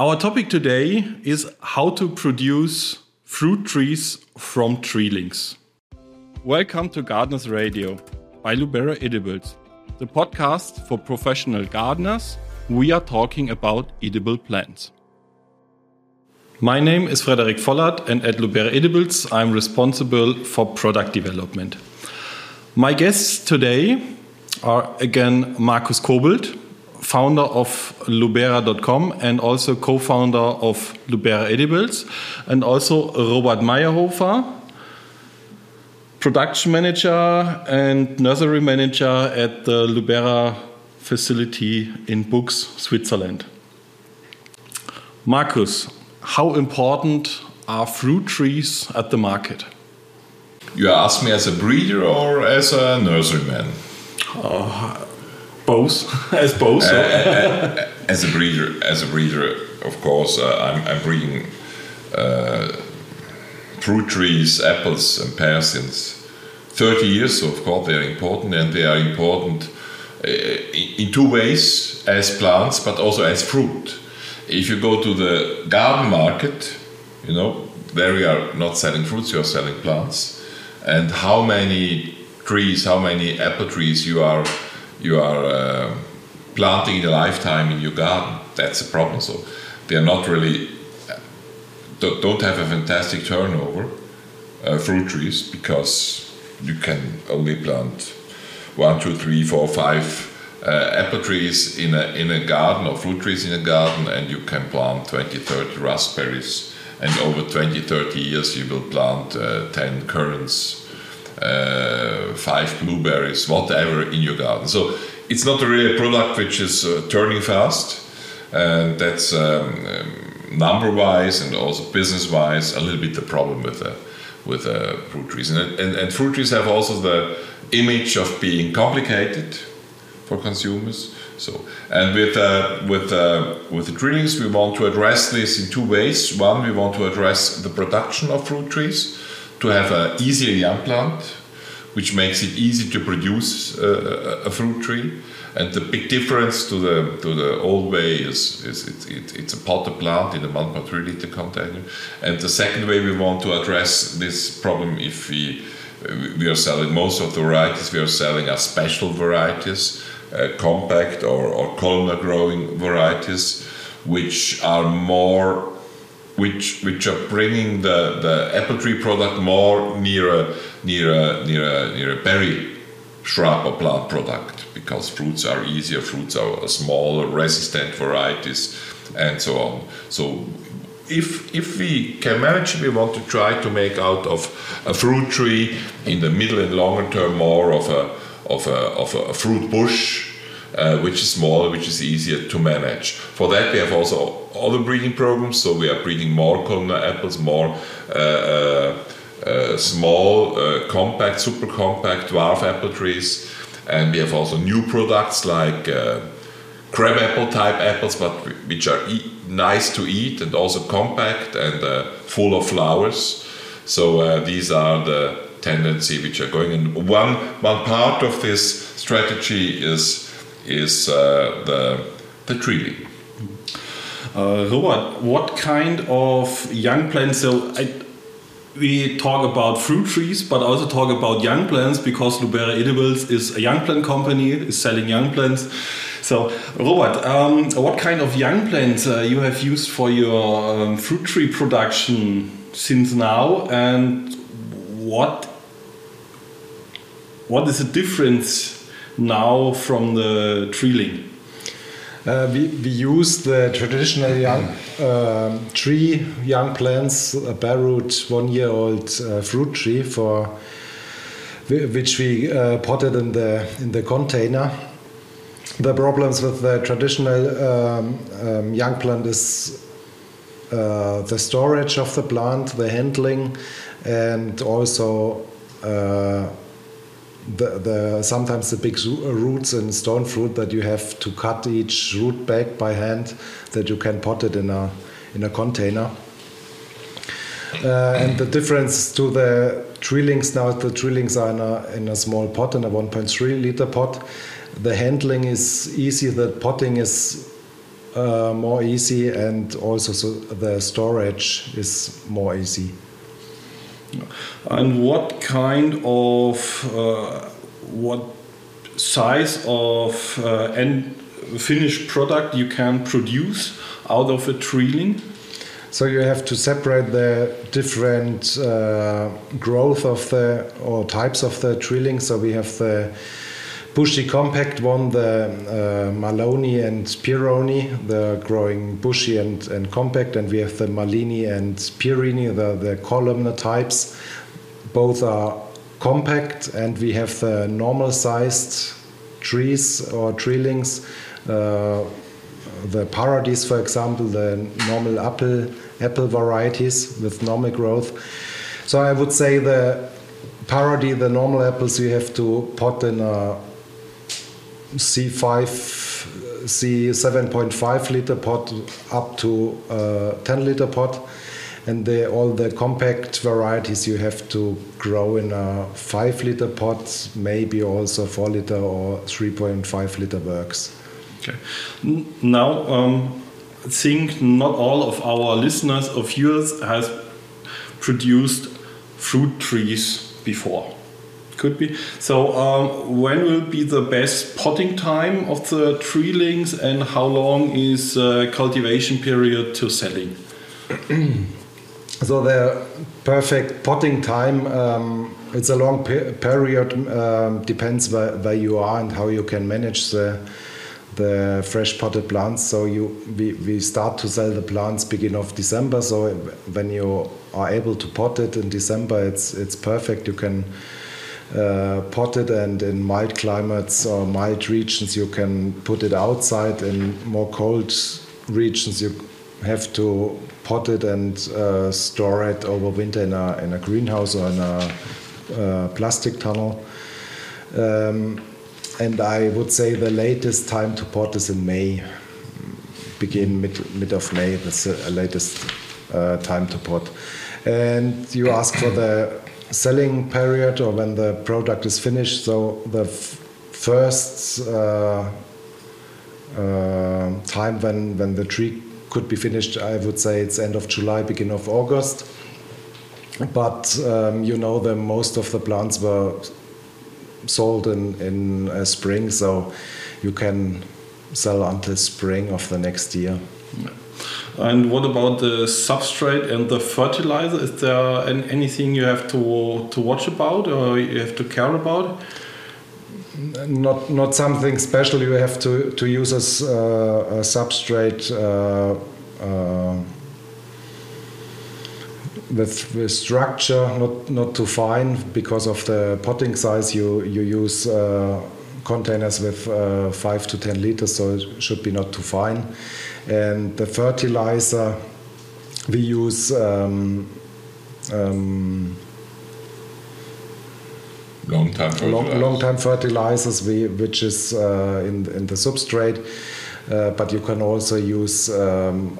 Our topic today is how to produce fruit trees from treelings. Welcome to Gardeners Radio by Lubera Edibles, the podcast for professional gardeners. We are talking about edible plants. My name is Frederik Vollert, and at Lubera Edibles, I'm responsible for product development. My guests today are again Markus Kobelt, founder of Lubera.com and also co founder of Lubera Edibles, and also Robert Meyerhofer, production manager and nursery manager at the Lubera facility in Buchs, Switzerland. Markus, how important are fruit trees at the market? You ask me as a breeder or as a nurseryman? Uh, both, as both. So. Uh, as a breeder, as a breeder, of course, uh, I'm, I'm, breeding uh, fruit trees, apples, and pears since 30 years. So of course, they are important, and they are important uh, in two ways: as plants, but also as fruit. If you go to the garden market, you know there we are not selling fruits; you are selling plants. And how many trees, how many apple trees you are you are uh, planting in a lifetime in your garden. That's a problem. So they are not really don't have a fantastic turnover uh, fruit trees because you can only plant one, two, three, four, five uh, apple trees in a in a garden or fruit trees in a garden, and you can plant 20, 30 raspberries, and over 20, 30 years you will plant uh, 10 currants uh, five blueberries, whatever in your garden. So it's not really a product which is uh, turning fast, and that's um, um, number wise and also business wise a little bit the problem with uh, with uh, fruit trees. And, and, and fruit trees have also the image of being complicated for consumers. So, and with uh, with uh, with the trees, we want to address this in two ways. One, we want to address the production of fruit trees to have an easier young plant, which makes it easy to produce uh, a fruit tree. And the big difference to the to the old way is, is it, it, it's a potted plant in a 1.3 liter container. And the second way we want to address this problem, if we we are selling most of the varieties we are selling are special varieties, uh, compact or, or columnar growing varieties, which are more which which are bringing the, the apple tree product more near a near a near a near a berry shrub or plant product because fruits are easier, fruits are smaller, resistant varieties, and so on. So if if we can manage, we want to try to make out of a fruit tree in the middle and longer term more of a of a of a fruit bush uh, which is smaller, which is easier to manage. For that, we have also other breeding programs. So we are breeding more columnar apples, more uh, uh, uh small, uh, compact, super compact dwarf apple trees, and we have also new products like uh, crab apple type apples, but which are e nice to eat and also compact and full of flowers. So these are the tendency which are going. And one one part of this strategy is is uh, the the tree Uh, Robert, what kind of young plants? So I, we talk about fruit trees, but also talk about young plants because Lubera Edibles is a young plant company, is selling young plants. So, Robert, um, what kind of young plants uh, you have used for your um, fruit tree production since now, and what what is the difference now from the treeling? Uh, we, we use the traditional young uh, tree, young plants, a bare-root one-year-old uh, fruit tree for which we uh, potted in the in the container. The problems with the traditional um, um, young plant is uh, the storage of the plant, the handling, and also uh, the, the sometimes the big roots in stone fruit that you have to cut each root back by hand that you can pot it in a in a container. Uh, and the difference to the treelings now, the treelings are in a, in a small pot, in a 1.3 liter pot. The handling is easy, the potting is uh, more easy, and also so the storage is more easy. And what kind of uh, what size of uh, end finished product you can produce out of a treeling? So you have to separate the different uh, growth of the or types of the treeling. So we have the bushy compact one, the uh, Maloni and Pironi, the growing bushy and, and compact, and we have the Malini and Pirini, the, the columnar types. Both are compact, and we have the normal sized trees or treelings. Uh, the Paradis, for example, the normal apple apple varieties with normal growth. So I would say the Paradis, the normal apples, you have to pot in a C5, C7.5 liter pot up to uh, 10 liter pot. And all the compact varieties you have to grow in a 5 liter pot, maybe also 4 liter or 3.5 liter works. Okay. Now, um, I think not all of our listeners of yours has produced fruit trees before. Could be. So, um, when will be the best potting time of the treelings, and how long is uh, cultivation period to selling? so the perfect potting time. Um, it's a long pe period. Um, depends where, where you are and how you can manage the the fresh potted plants. So you we, we start to sell the plants beginning of December. So when you are able to pot it in December, it's it's perfect. You can uh, pot it, and in mild climates or mild regions, you can put it outside. In more cold regions, you have to pot it and uh, store it over winter in a in a greenhouse or in a uh, plastic tunnel. Um, and I would say the latest time to pot is in May, begin mid mid of May. That's the latest uh, time to pot. And you ask for the selling period or when the product is finished. So the first uh, uh, time when when the tree could be finished, I would say it's end of July, beginning of August. But um, you know, the most of the plants were sold in in uh, spring, so you can sell until spring of the next year. And what about the substrate and the fertilizer? Is there anything you have to to watch about or you have to care about? Not not something special. You have to to use as uh, a substrate. Uh, uh, with, with structure, not not too fine because of the potting size. You you use uh, containers with uh, five to ten liters, so it should be not too fine. And the fertilizer we use. Um, um, long time fertilizers. Long, long time fertilizers, we, which is uh, in in the substrate, uh, but you can also use um,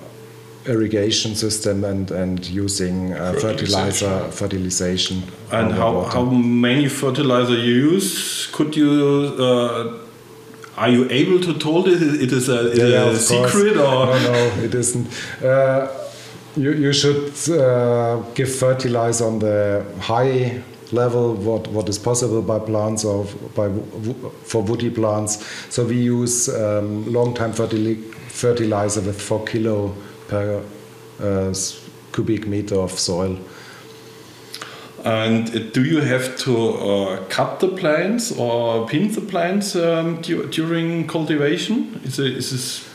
irrigation system and and using uh, fertilizer fertilization. And how how many fertilizer you use? Could you? Are you able to told it? It is a, it yeah, a secret or no? No, it isn't. Uh, you you should uh, give fertilizer on the high level what what is possible by plants or by for woody plants. So we use um, long time fertilizer with four kilo per uh, cubic meter of soil. And do you have to uh, cut the plants or pin the plants um, during cultivation? Is, it, is this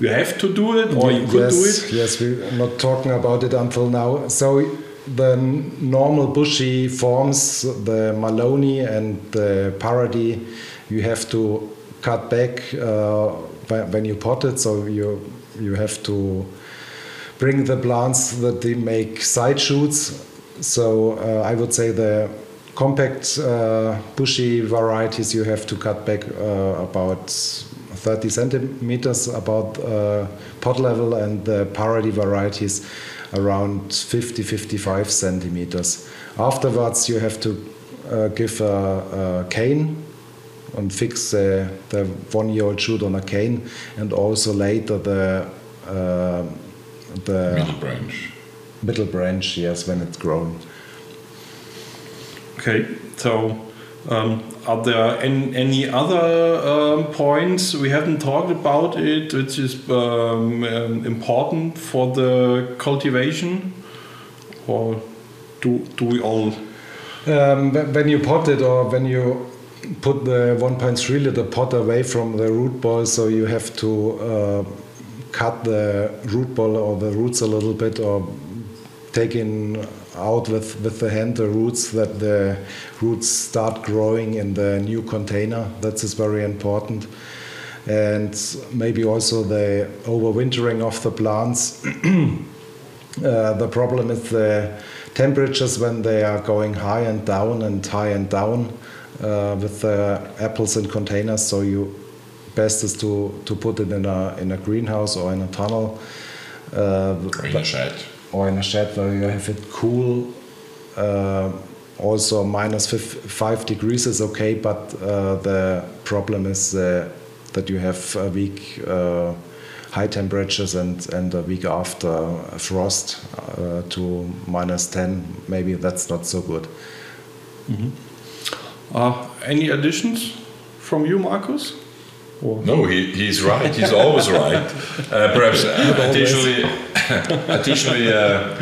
you have to do it or you could yes, do it? Yes, we're not talking about it until now. So the normal bushy forms, the Maloni and the Paradis, you have to cut back uh, when you pot it. So you you have to bring the plants that they make side shoots. So uh, I would say the compact uh, bushy varieties you have to cut back uh, about 30 centimeters about uh, pot level and the Paradis varieties around 50 55 centimeters afterwards you have to give a, a cane and fix the, the one-year-old shoot on a cane, and also later the uh, the Middle branch. Middle branch. Yes, when it's grown. Okay, so um, are there any, any other um, points we haven't talked about it, which is um, um, important for the cultivation, or do do we all? Um, when you pot it or when you put the 1.3 liter pot away from the root ball, so you have to uh, cut the root ball or the roots a little bit or taking out with, with the hand the roots that the roots start growing in the new container. That is very important. And maybe also the overwintering of the plants. Uh, the problem is the temperatures when they are going high and down and high and down uh, with the apples in containers. So you best is to, to put it in a in a greenhouse or in a tunnel. Uh, in a shed. Or in a shed where you have it cool. Uh, also, minus five degrees is okay, but uh, the problem is uh, that you have a week uh, high temperatures and, and a week after frost uh, to minus 10. Maybe that's not so good. Uh, any additions from you, Markus? Or- No, he, he's right. He's always right. Uh, perhaps additionally, additionally, uh,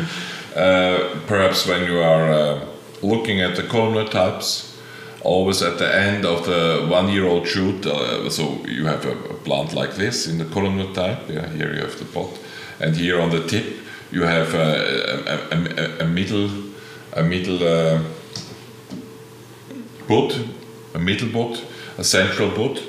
uh, perhaps when you are uh, looking at the columnar types, always at the end of the one-year-old shoot. So you have a, a plant like this in the columnar type. Yeah, here you have the pot, and here on the tip you have a, a, a, a middle, a middle. Bud, a middle bud, a central bud,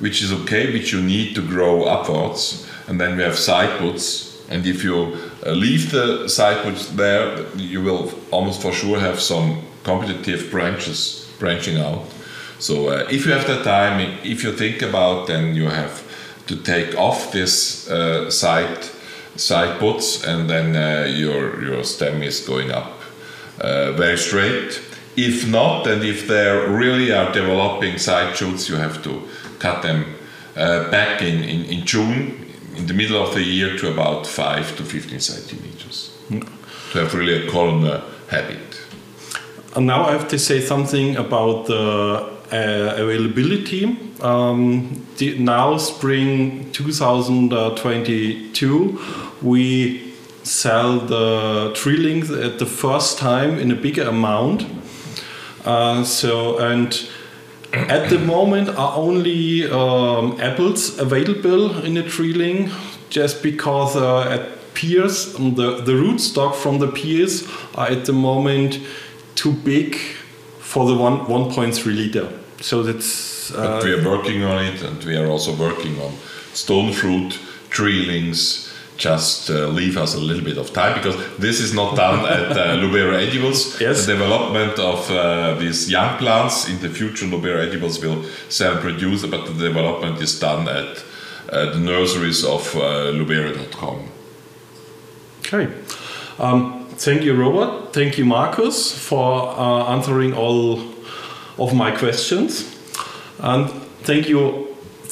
which is okay, which you need to grow upwards. And then we have side buds. And if you uh, leave the side buds there, you will almost for sure have some competitive branches branching out. So uh, if you have the time, if you think about, then you have to take off this uh, side side buds, and then uh, your your stem is going up uh, very straight. If not, and if they really are developing side shoots, you have to cut them uh, back in, in, in June, in the middle of the year, to about 5 to 15 centimeters. To have really a columnar habit. And now I have to say something about the uh, availability. Um, the, now, spring 2022, we sell the treelings at the first time in a bigger amount. Uh, so, and at the moment are only um, apples available in the treeling just because uh, at peers, um, the, the rootstock from the peers are at the moment too big for the one, 1.3 liter. So that's. Uh, But we are working on it, and we are also working on stone fruit, treelings. Just uh, leave us a little bit of time because this is not done at uh, Lubera Edibles. Yes. The development of uh, these young plants in the future, Lubera Edibles will sell and produce, but the development is done at uh, the nurseries of uh, lubera.com. Okay. Um, thank you, Robert. Thank you, Markus, for uh, answering all of my questions. And thank you,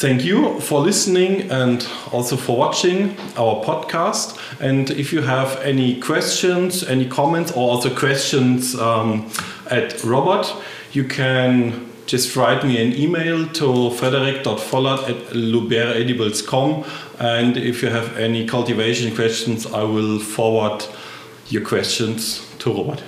thank you for listening and also for watching our podcast. And if you have any questions, any comments, or also questions um, at Robert, you can just write me an email to frederik.vollert at luberaedibles.com. And if you have any cultivation questions, I will forward your questions to Robert.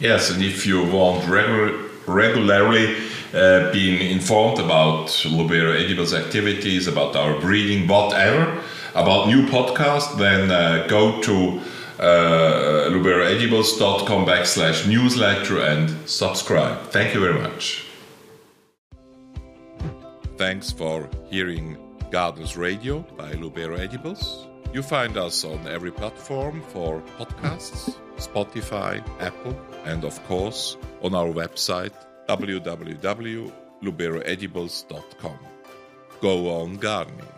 Yes, and if you want regu- regularly uh, being informed about Lubera Edibles activities, about our breeding, whatever, about new podcasts, then uh, go to uh, luberaedibles.com backslash newsletter and subscribe. Thank you very much. Thanks for hearing Gardens Radio by Lubera Edibles. You find us on every platform for podcasts Spotify, Apple, and of course on our website www.luberaedibles.com. Go on gardening.